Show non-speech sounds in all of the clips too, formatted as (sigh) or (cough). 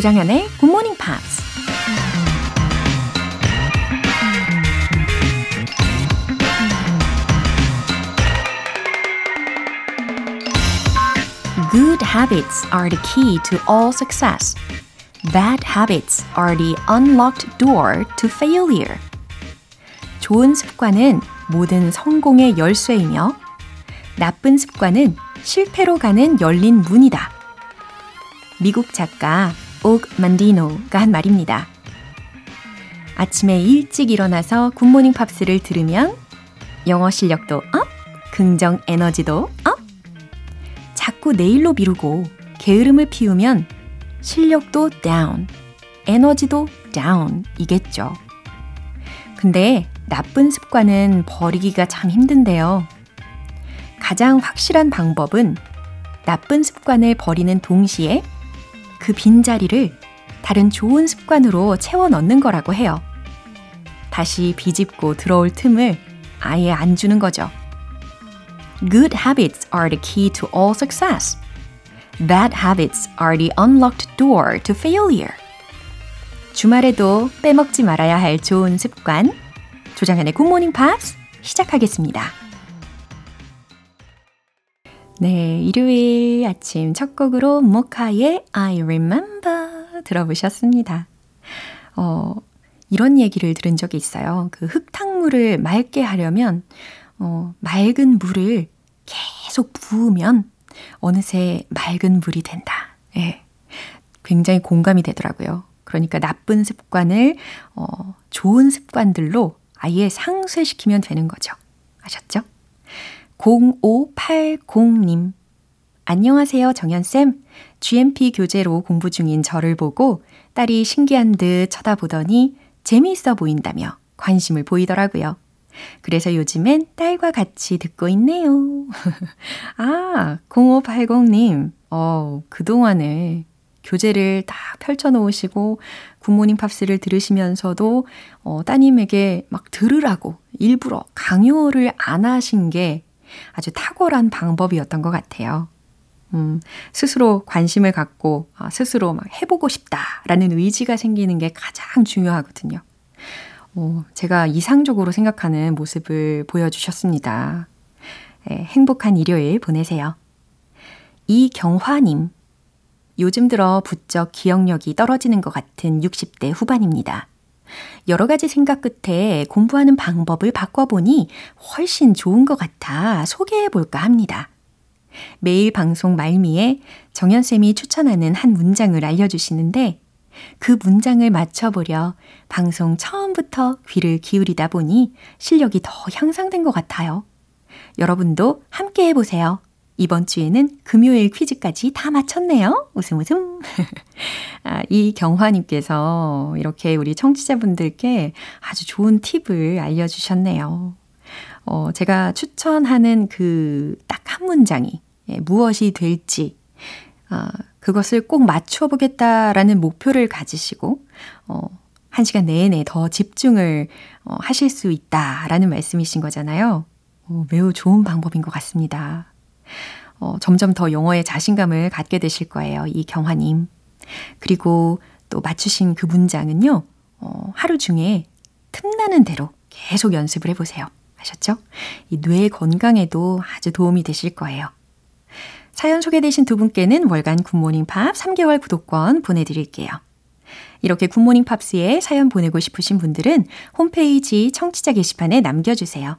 조장현의 Morning Pops. Good habits are the key to all success. Bad habits are the unlocked door to failure. 좋은 습관은 모든 성공의 열쇠이며 나쁜 습관은 실패로 가는 열린 문이다. 미국 작가 옥 만디노가 한 말입니다. 아침에 일찍 일어나서 굿모닝 팝스를 들으면 영어 실력도 up, 긍정 에너지도 up. 자꾸 내일로 미루고 게으름을 피우면 실력도 down, 에너지도 down이겠죠. 근데 나쁜 습관은 버리기가 참 힘든데요. 가장 확실한 방법은 나쁜 습관을 버리는 동시에 그 빈자리를 다른 좋은 습관으로 채워 넣는 거라고 해요. 다시 비집고 들어올 틈을 아예 안 주는 거죠. Good habits are the key to all success. Bad habits are the unlocked door to failure. 주말에도 빼먹지 말아야 할 좋은 습관. 조장현의 굿모닝 팝스 시작하겠습니다. 네, 일요일 아침 첫 곡으로 모카의 I Remember 들어보셨습니다. 어, 이런 얘기를 들은 적이 있어요. 그 흙탕물을 맑게 하려면 어, 맑은 물을 계속 부으면 어느새 맑은 물이 된다. 예. 굉장히 공감이 되더라고요. 그러니까 나쁜 습관을 어, 좋은 습관들로 아예 상쇄시키면 되는 거죠. 아셨죠? 0580님. 안녕하세요, 정연쌤. GMP 교재로 공부 중인 저를 보고 딸이 신기한 듯 쳐다보더니 재미있어 보인다며 관심을 보이더라고요. 그래서 요즘엔 딸과 같이 듣고 있네요. (laughs) 아, 0580님. 어, 그동안에 교재를 딱 펼쳐놓으시고 굿모닝 팝스를 들으시면서도 어, 따님에게 막 들으라고 일부러 강요를 안 하신 게 아주 탁월한 방법이었던 것 같아요. 음, 스스로 관심을 갖고 아, 스스로 막 해보고 싶다라는 의지가 생기는 게 가장 중요하거든요. 어, 제가 이상적으로 생각하는 모습을 보여주셨습니다. 예, 행복한 일요일 보내세요. 이경화님, 요즘 들어 부쩍 기억력이 떨어지는 것 같은 60대 후반입니다. 여러 가지 생각 끝에 공부하는 방법을 바꿔보니 훨씬 좋은 것 같아 소개해 볼까 합니다. 매일 방송 말미에 정연쌤이 추천하는 한 문장을 알려주시는데 그 문장을 맞춰보려 방송 처음부터 귀를 기울이다 보니 실력이 더 향상된 것 같아요. 여러분도 함께 해보세요. 이번 주에는 금요일 퀴즈까지 다 마쳤네요. 웃음 웃음. (laughs) 아, 이경화님께서 이렇게 우리 청취자분들께 아주 좋은 팁을 알려주셨네요. 어, 제가 추천하는 그 딱 한 문장이 예, 무엇이 될지, 아, 그것을 꼭 맞춰보겠다라는 목표를 가지시고, 어, 한 시간 내내 더 집중을 어, 하실 수 있다라는 말씀이신 거잖아요. 어, 매우 좋은 방법인 것 같습니다. 어, 점점 더 영어에 자신감을 갖게 되실 거예요. 이 경화님. 그리고 또 맞추신 그 문장은요, 어, 하루 중에 틈나는 대로 계속 연습을 해보세요. 아셨죠? 이뇌 건강에도 아주 도움이 되실 거예요. 사연 소개되신 두 분께는 월간 굿모닝 팝 3개월 구독권 보내드릴게요. 이렇게 굿모닝 팝스에 사연 보내고 싶으신 분들은 홈페이지 청취자 게시판에 남겨주세요.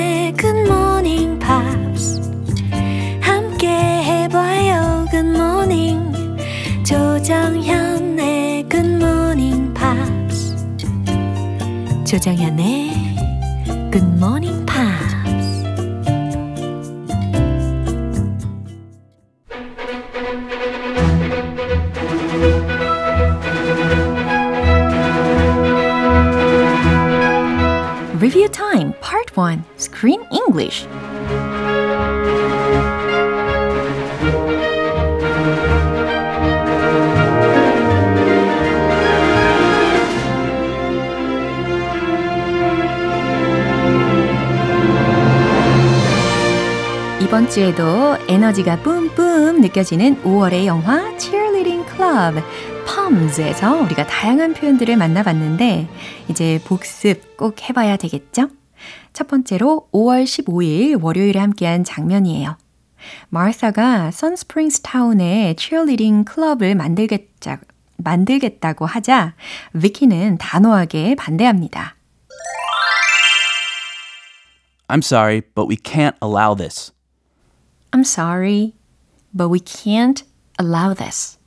조정현의 Good Morning Pops. Review Time Part 1 Screen English 이번 주에도 에너지가 뿜뿜 느껴지는 5월의 영화 Cheerleading Club Poms에서 우리가 다양한 표현들을 만나봤는데 이제 복습 꼭 해봐야 되겠죠? 첫 번째로 5월 15일 월요일에 함께한 장면이에요. 마르사가 선스프링스 타운에 cheerleading 클럽을 만들겠자, 만들겠다고 하자 비키는 단호하게 반대합니다. I'm sorry, but we can't allow this. I'm sorry, but we can't allow this.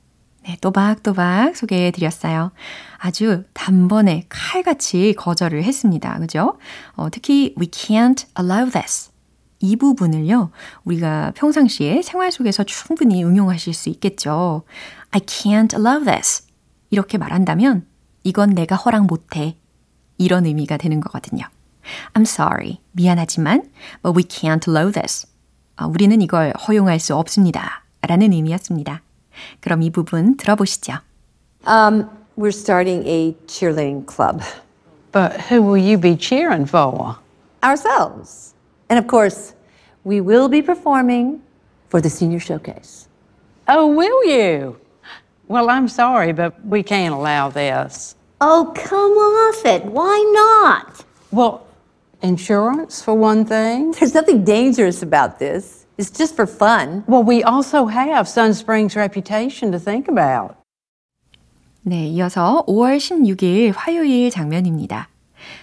네, 또박또박 소개해 드렸어요. 아주 단번에 칼같이 거절을 했습니다. 그죠? 어, 특히 we can't allow this. 이 부분을요, 우리가 평상시에 생활 속에서 충분히 응용하실 수 있겠죠. I can't allow this. 이렇게 말한다면, 이건 내가 허락 못해. 이런 의미가 되는 거거든요. I'm sorry. 미안하지만, but we can't allow this. 아, 우리는 이걸 허용할 수 없습니다. 라는 의미였습니다. 그럼 이 부분 들어보시죠. Um, we're starting a cheerleading club. But who will you be cheering for? Ourselves. And of course, we will be performing for the senior showcase. Oh, will you? Well, I'm sorry, but we can't allow this. Oh, come off it. Why not? Well, insurance, for one thing. There's nothing dangerous about this. It's just for fun. Well, we also have Sun Springs' reputation to think about. 네, 이어서 5월 16일 화요일 장면입니다.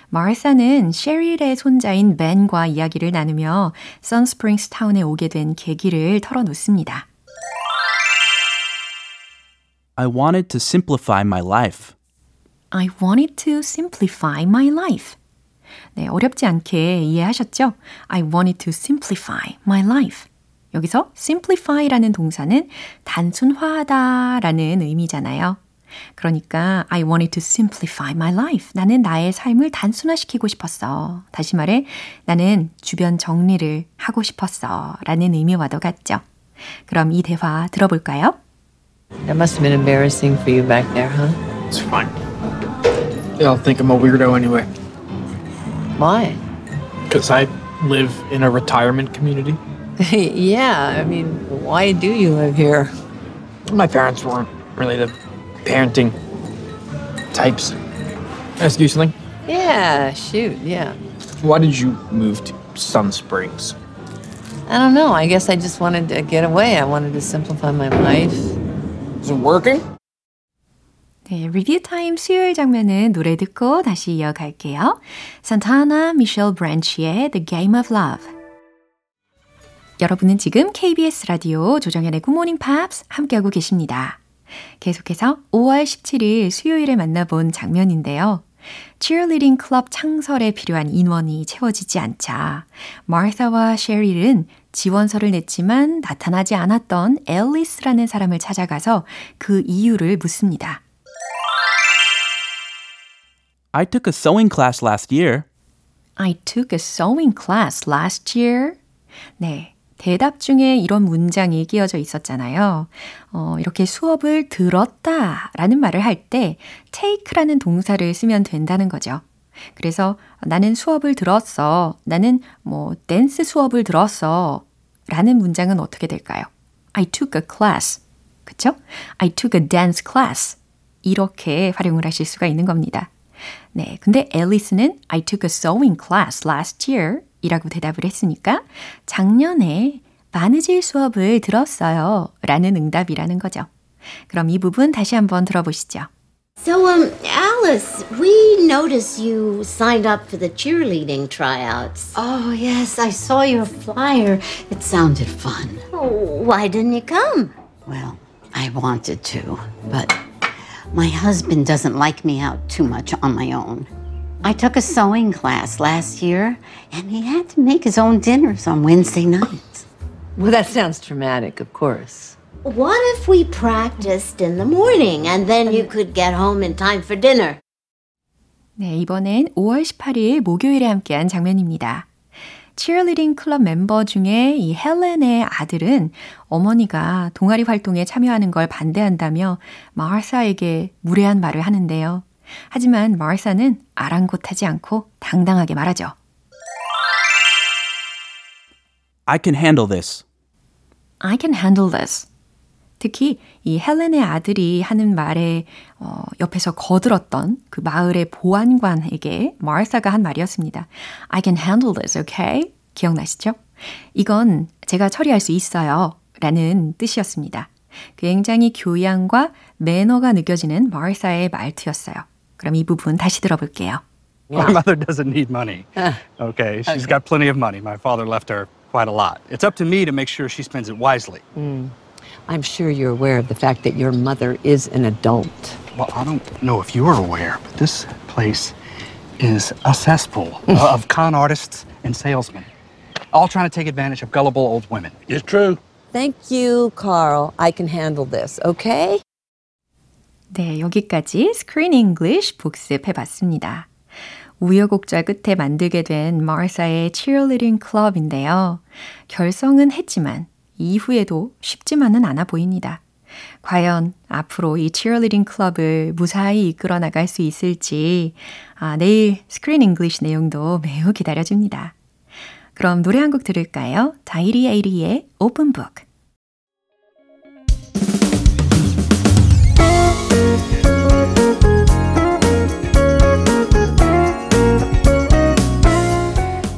마르사는 셰릴의 손자인 벤과 이야기를 나누며 선스프링스 타운에 오게 된 계기를 털어놓습니다. I wanted to simplify my life. I wanted to simplify my life. 네, 어렵지 않게 이해하셨죠? I wanted to simplify my life. 여기서 simplify라는 동사는 단순화하다 라는 의미잖아요. 그러니까 I wanted to simplify my life. 나는 나의 삶을 단순화시키고 싶었어. 다시 말해, 나는 주변 정리를 하고 싶었어. 라는 의미와도 같죠. 그럼 이 대화 들어볼까요? That must have been embarrassing for you back there, huh? It's fine. They all think I'm a weirdo anyway. Why? Because I live in a retirement community. (laughs) yeah, I mean, why do you live here? My parents weren't really the parenting types. Ask you something? Yeah, shoot, yeah. Why did you move to Sun Springs? I don't know. I guess I just wanted to get away. I wanted to simplify my life. Is it working? 네, Review Time 수요일 장면은 노래 듣고 다시 이어갈게요. 산타나 미셸 브랜치의 The Game of Love. 여러분은 지금 KBS 라디오 조정현의 굿모닝 팝스 함께하고 계십니다. 계속해서 5월 17일 수요일에 만나본 장면인데요. cheerleading 클럽 창설에 필요한 인원이 채워지지 않자 마르사와 셰릴은 지원서를 냈지만 나타나지 않았던 앨리스라는 사람을 찾아가서 그 이유를 묻습니다. I took a sewing class last year. I took a sewing class last year. 네. 대답 중에 이런 문장이 끼어져 있었잖아요. 어, 이렇게 수업을 들었다 라는 말을 할 때 take라는 동사를 쓰면 된다는 거죠. 그래서 나는 수업을 들었어. 나는 뭐 댄스 수업을 들었어. 라는 문장은 어떻게 될까요? I took a class. 그쵸? I took a dance class. 이렇게 활용을 하실 수가 있는 겁니다. 네. 근데 앨리스는 I took a sewing class last year 이라고 대답을 했으니까 작년에 바느질 수업을 들었어요. 라는 응답이라는 거죠. 그럼 이 부분 다시 한번 들어보시죠. So, um, Alice, we noticed you signed up for the cheerleading tryouts. Oh, yes, I saw your flyer. It sounded fun. Oh, why didn't you come? Well, I wanted to, but my husband doesn't like me out too much on my own. I took a sewing class last year, and he had to make his own dinners on Wednesday nights. Well, that sounds traumatic, of course. What if we practiced in the morning and then you could get home in time for dinner? 네, 이번엔 5월 18일 목요일에 함께한 장면입니다. Cheerleading 클럽 멤버 중에 이 헬렌의 아들은 어머니가 동아리 활동에 참여하는 걸 반대한다며 마르사에게 무례한 말을 하는데요. 하지만 마르사는 아랑곳하지 않고 당당하게 말하죠. I can handle this. I can handle this. 특히 이 헬렌의 아들이 하는 말에 어, 옆에서 거들었던 그 마을의 보안관에게 마르사가 한 말이었습니다. I can handle this, okay? 기억나시죠? 이건 제가 처리할 수 있어요. 라는 뜻이었습니다. 굉장히 교양과 매너가 느껴지는 마르사의 말투였어요. 그럼 이 부분 다시 들어볼게요. My mother doesn't need money. Okay, she's got plenty of money. My father left her quite a lot. It's up to me to make sure she spends it wisely. I'm sure you're aware of the fact that your mother is an adult. Well, I don't know if you're aware, but this place is a cesspool (laughs) of con artists and salesmen, all trying to take advantage of gullible old women. It's true. Thank you, Carl. I can handle this, okay? 네, 여기까지 Screen English 복습해 봤습니다. 우여곡절 끝에 만들게 된 마르사의 cheerleading club인데요. 결성은 했지만 이후에도 쉽지만은 않아 보입니다. 과연 앞으로 이 cheerleading club을 무사히 이끌어 나갈 수 있을지 아, 내일 English 내용도 매우 기다려집니다. 그럼 노래 한 곡 들을까요? 다이리 에이리의 Open Book.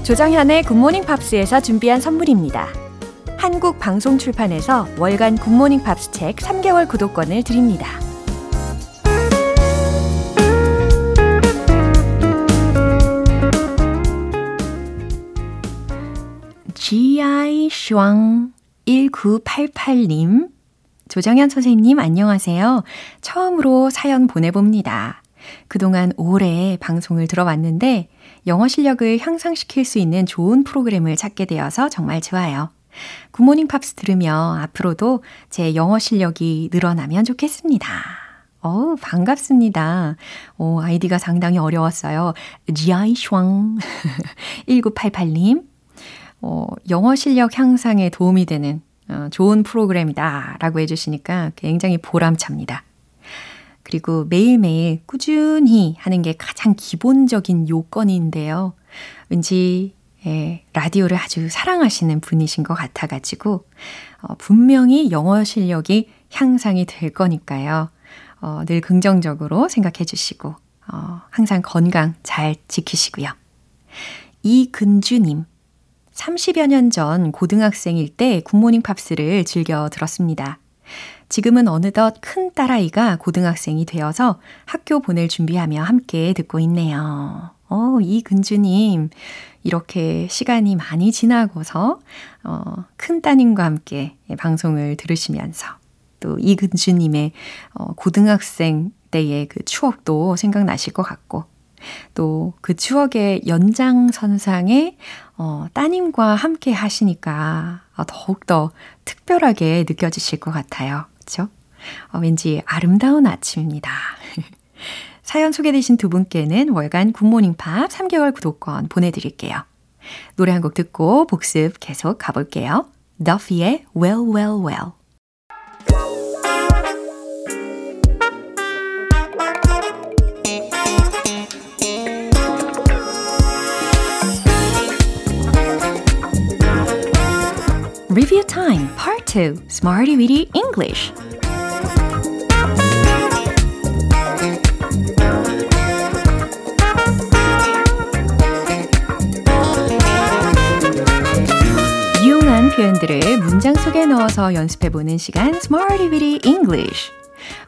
조정현의 굿모닝 팝스에서 준비한 선물입니다. 한국 방송 출판에서 월간 굿모닝 팝스 책 3개월 구독권을 드립니다. GI 슈왕 1988님 조정현 선생님 안녕하세요. 처음으로 사연 보내봅니다. 그동안 오래 방송을 들어왔는데 영어 실력을 향상시킬 수 있는 좋은 프로그램을 찾게 되어서 정말 좋아요. 굿모닝 팝스 들으며 앞으로도 제 영어 실력이 늘어나면 좋겠습니다. 어우, 반갑습니다. 오, 아이디가 상당히 어려웠어요. GI 슈왕 1988님. (laughs) 어, 영어 실력 향상에 도움이 되는 어, 좋은 프로그램이다 라고 해주시니까 굉장히 보람찹니다. 그리고 매일매일 꾸준히 하는 게 가장 기본적인 요건인데요. 왠지 예, 라디오를 아주 사랑하시는 분이신 것 같아가지고 어, 분명히 영어 실력이 향상이 될 거니까요. 어, 늘 긍정적으로 생각해 주시고 어, 항상 건강 잘 지키시고요. 이근주님 30여 년 전 고등학생일 때 굿모닝 팝스를 즐겨 들었습니다. 지금은 어느덧 큰 딸아이가 고등학생이 되어서 학교 보낼 준비하며 함께 듣고 있네요. 어, 이근주님, 이렇게 시간이 많이 지나고서, 어, 큰 따님과 함께 방송을 들으시면서, 또 이근주님의 어, 고등학생 때의 그 추억도 생각나실 것 같고, 또 그 추억의 연장선상에 어, 따님과 함께 하시니까 더욱더 특별하게 느껴지실 것 같아요. 그렇죠? 어, 왠지 아름다운 아침입니다. (laughs) 사연 소개되신 두 분께는 월간 굿모닝 팝 3개월 구독권 보내드릴게요. 노래 한 곡 듣고 복습 계속 가볼게요. Duffy의 Well Well Well Review Time Part 2 Smarty Weedy English 표현들을 문장 속에 넣어서 연습해보는 시간 Smarty Weedy English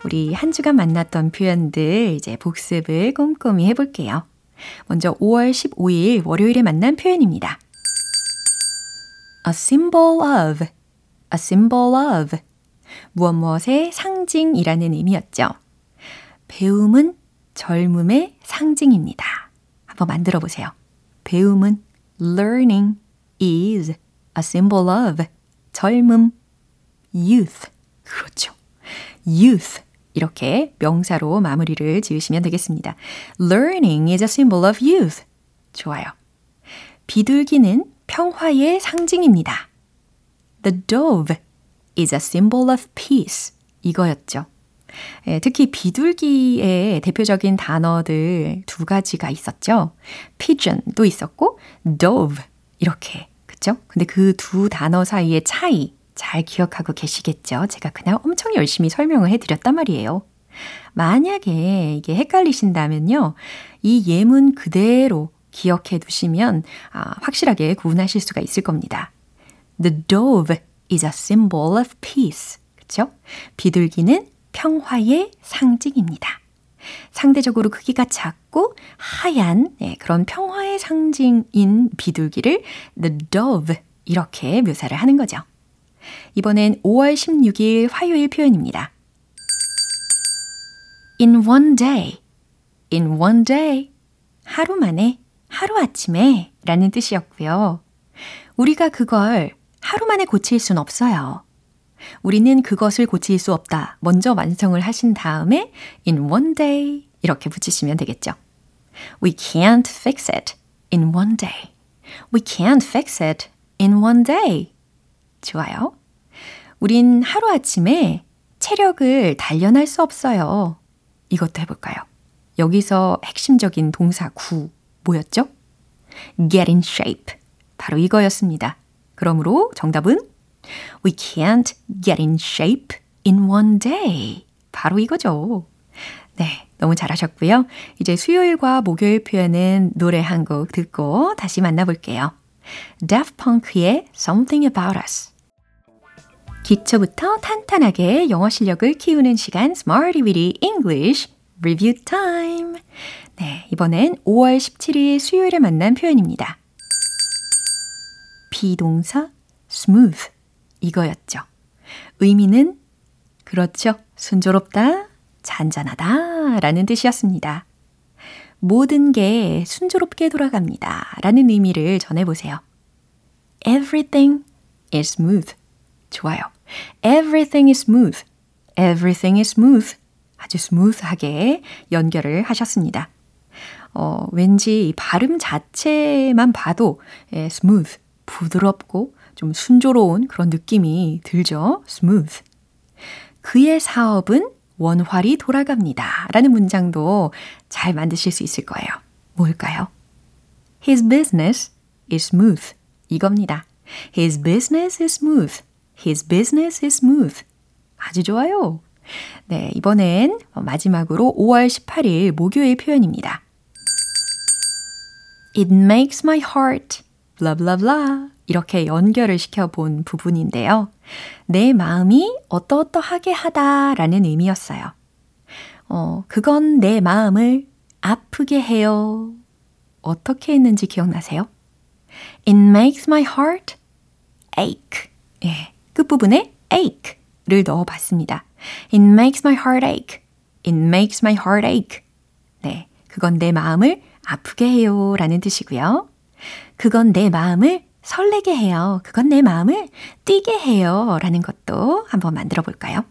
우리 한 주간 만났던 표현들 이제 복습을 꼼꼼히 해볼게요. 먼저 5월 15일 월요일에 만난 표현입니다. a symbol of, a symbol of. 무엇 무엇의 상징이라는 의미였죠. 배움은 젊음의 상징입니다. 한번 만들어 보세요. 배움은 learning is a symbol of 젊음 youth. 그렇죠. youth 이렇게 명사로 마무리를 지으시면 되겠습니다. Learning is a symbol of youth. 좋아요. 비둘기는 평화의 상징입니다. The dove is a symbol of peace. 이거였죠. 예, 특히 비둘기의 대표적인 단어들 두 가지가 있었죠. pigeon도 있었고 dove 이렇게 그쵸? 근데 그 두 단어 사이의 차이 잘 기억하고 계시겠죠? 제가 그냥 엄청 열심히 설명을 해드렸단 말이에요. 만약에 이게 헷갈리신다면요. 이 예문 그대로 기억해 두시면 아, 확실하게 구분하실 수가 있을 겁니다. The dove is a symbol of peace. 그쵸? 비둘기는 평화의 상징입니다. 상대적으로 크기가 작고 하얀 네, 그런 평화의 상징인 비둘기를 the dove 이렇게 묘사를 하는 거죠. 이번엔 5월 16일 화요일 표현입니다. In one day, in one day, 하루 만에, 하루 아침에 라는 뜻이었고요. 우리가 그걸 하루 만에 고칠 순 없어요. 우리는 그것을 고칠 수 없다. 먼저 완성을 하신 다음에 in one day 이렇게 붙이시면 되겠죠. We can't fix it in one day. We can't fix it in one day. 좋아요. 우린 하루아침에 체력을 단련할 수 없어요. 이것도 해볼까요? 여기서 핵심적인 동사 구 뭐였죠? get in shape. 바로 이거였습니다. 그러므로 정답은 We can't get in shape in one day. 바로 이거죠. 네, 너무 잘하셨고요. 이제 수요일과 목요일 표현은 노래 한 곡 듣고 다시 만나볼게요. Daft Punk의 Something About Us. 기초부터 탄탄하게 영어 실력을 키우는 시간 Smarty Weedy English Review Time. 네, 이번엔 5월 17일 수요일에 만난 표현입니다. 비동사 smooth 이거였죠. 의미는 그렇죠. 순조롭다, 잔잔하다 라는 뜻이었습니다. 모든 게 순조롭게 돌아갑니다 라는 의미를 전해보세요. Everything is smooth. 좋아요. Everything is smooth. Everything is smooth. 아주 smooth하게 연결을 하셨습니다. 어, 왠지 발음 자체만 봐도 예, smooth, 부드럽고 좀 순조로운 그런 느낌이 들죠. smooth. 그의 사업은 원활히 돌아갑니다. 라는 문장도 잘 만드실 수 있을 거예요. 뭘까요? His business is smooth. 이겁니다. His business is smooth. His business is smooth. 아주 좋아요. 네, 이번엔 마지막으로 5월 18일 목요일 표현입니다. It makes my heart blah blah blah 이렇게 연결을 시켜본 부분인데요. 내 마음이 어떠어떠하게 하다라는 의미였어요. 어, 그건 내 마음을 아프게 해요. 어떻게 했는지 기억나세요? It makes my heart ache. 예, 끝부분에 ache를 넣어봤습니다. It makes my heart ache. It makes my heart ache. 네, 그건 내 마음을 아프게 해요 라는 뜻이고요. 그건 내 마음을 설레게 해요. 그건 내 마음을 뛰게 해요. 라는 것도 한번 만들어 볼까요?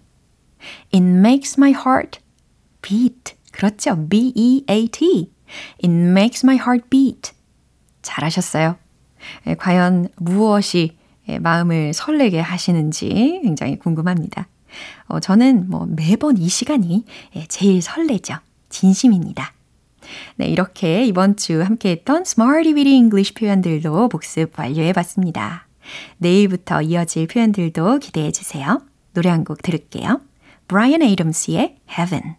It makes my heart beat. 그렇죠. B-E-A-T. It makes my heart beat. 잘하셨어요. 예, 과연 무엇이 예, 마음을 설레게 하시는지 굉장히 궁금합니다. 어, 저는 뭐 매번 이 시간이 예, 제일 설레죠. 진심입니다. 네, 이렇게 이번 주 함께 했던 Smarty Weedy English 표현들도 복습 완료해 봤습니다. 내일부터 이어질 표현들도 기대해 주세요. 노래 한 곡 들을게요. Brian Adams의 Heaven.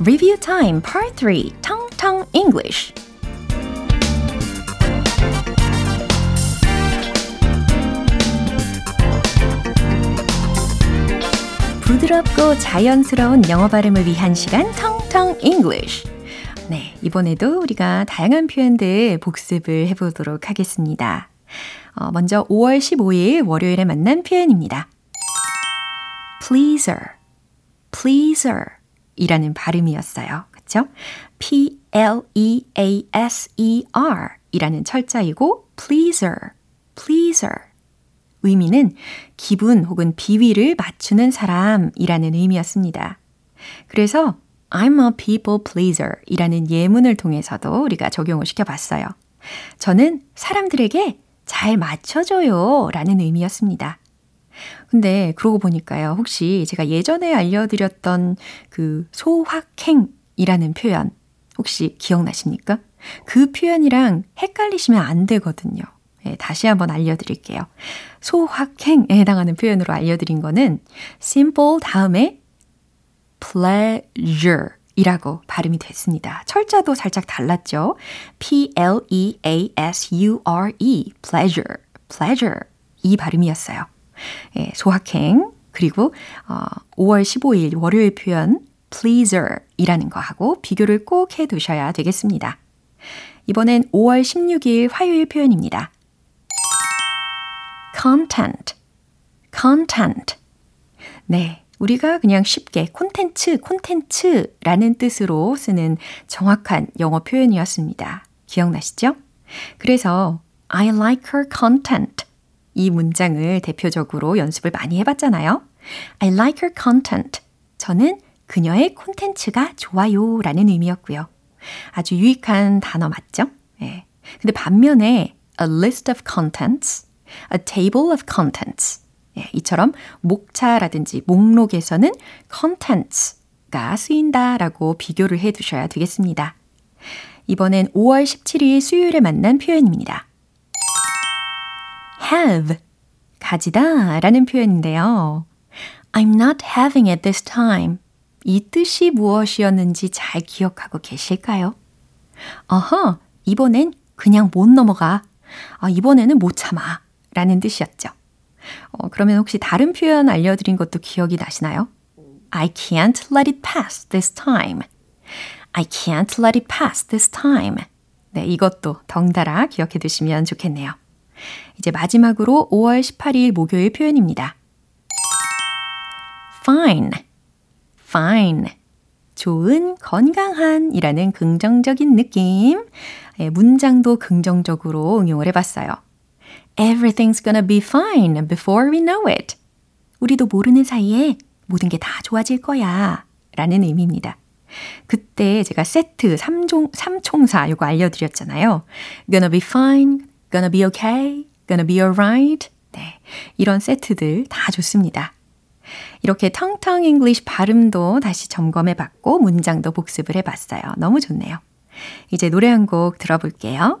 Review Time Part 3 Tong Tong English 부드럽고 자연스러운 영어 발음을 위한 시간 텅텅 English. 네, 이번에도 우리가 다양한 표현들 복습을 해보도록 하겠습니다. 어, 먼저 5월 15일 월요일에 만난 표현입니다. pleaser, pleaser 이라는 발음이었어요. 그쵸? P-L-E-A-S-E-R 이라는 철자이고 pleaser pleaser. 의미는 기분 혹은 비위를 맞추는 사람이라는 의미였습니다. 그래서 I'm a people pleaser 이라는 예문을 통해서도 우리가 적용을 시켜봤어요. 저는 사람들에게 잘 맞춰줘요 라는 의미였습니다. 근데 그러고 보니까요. 혹시 제가 예전에 알려드렸던 그 소확행이라는 표현 혹시 기억나십니까? 그 표현이랑 헷갈리시면 안 되거든요. 예, 다시 한번 알려드릴게요. 소확행에 해당하는 표현으로 알려드린 거는 simple 다음에 pleasure 이라고 발음이 됐습니다. 철자도 살짝 달랐죠? P-L-E-A-S-U-R-E, pleasure, pleasure 이 발음이었어요. 예, 소확행 그리고 어, 5월 15일 월요일 표현 pleaser 이라는 거하고 비교를 꼭 해 두셔야 되겠습니다. 이번엔 5월 16일 화요일 표현입니다. Content, content. 네. 우리가 그냥 쉽게 콘텐츠, 콘텐츠라는 뜻으로 쓰는 정확한 영어 표현이었습니다. 기억나시죠? 그래서 I like her content 이 문장을 대표적으로 연습을 많이 해봤잖아요. I like her content. 저는 그녀의 콘텐츠가 좋아요 라는 의미였고요. 아주 유익한 단어 맞죠? 예. 근데 반면에 a list of contents, a table of contents 예, 이처럼 목차라든지 목록에서는 contents가 쓰인다라고 비교를 해 두셔야 되겠습니다. 이번엔 5월 17일 수요일에 만난 표현입니다. have, 가지다 라는 표현인데요. I'm not having it this time. 이 뜻이 무엇이었는지 잘 기억하고 계실까요? 어허, 이번엔 그냥 못 넘어가. 아, 이번에는 못 참아. 라는 뜻이었죠. 어, 그러면 혹시 다른 표현 알려드린 것도 기억이 나시나요? I can't let it pass this time. I can't let it pass this time. 네, 이것도 덩달아 기억해 두시면 좋겠네요. 이제 마지막으로 5월 18일 목요일 표현입니다. fine, fine. 좋은, 건강한 이라는 긍정적인 느낌. 예, 문장도 긍정적으로 응용을 해봤어요. Everything's gonna be fine before we know it. 우리도 모르는 사이에 모든 게 다 좋아질 거야. 라는 의미입니다. 그때 제가 세트 3종, 3총사 이거 알려드렸잖아요. gonna be fine, gonna be okay, gonna be alright. 네. 이런 세트들 다 좋습니다. 이렇게 텅텅 English 발음도 다시 점검해 봤고 문장도 복습을 해 봤어요. 너무 좋네요. 이제 노래 한 곡 들어볼게요.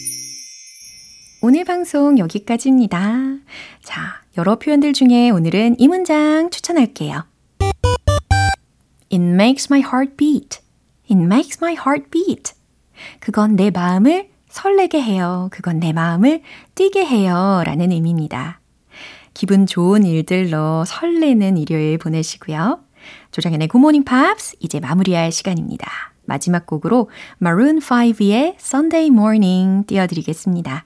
오늘 방송 여기까지입니다. 자, 여러 표현들 중에 오늘은 이 문장 추천할게요. It makes my heart beat. It makes my heart beat. 그건 내 마음을 설레게 해요. 그건 내 마음을 뛰게 해요. 라는 의미입니다. 기분 좋은 일들로 설레는 일요일 보내시고요. 조정현의 굿모닝 팝스 이제 마무리할 시간입니다. 마지막 곡으로 Maroon 5의 Sunday Morning 띄워드리겠습니다.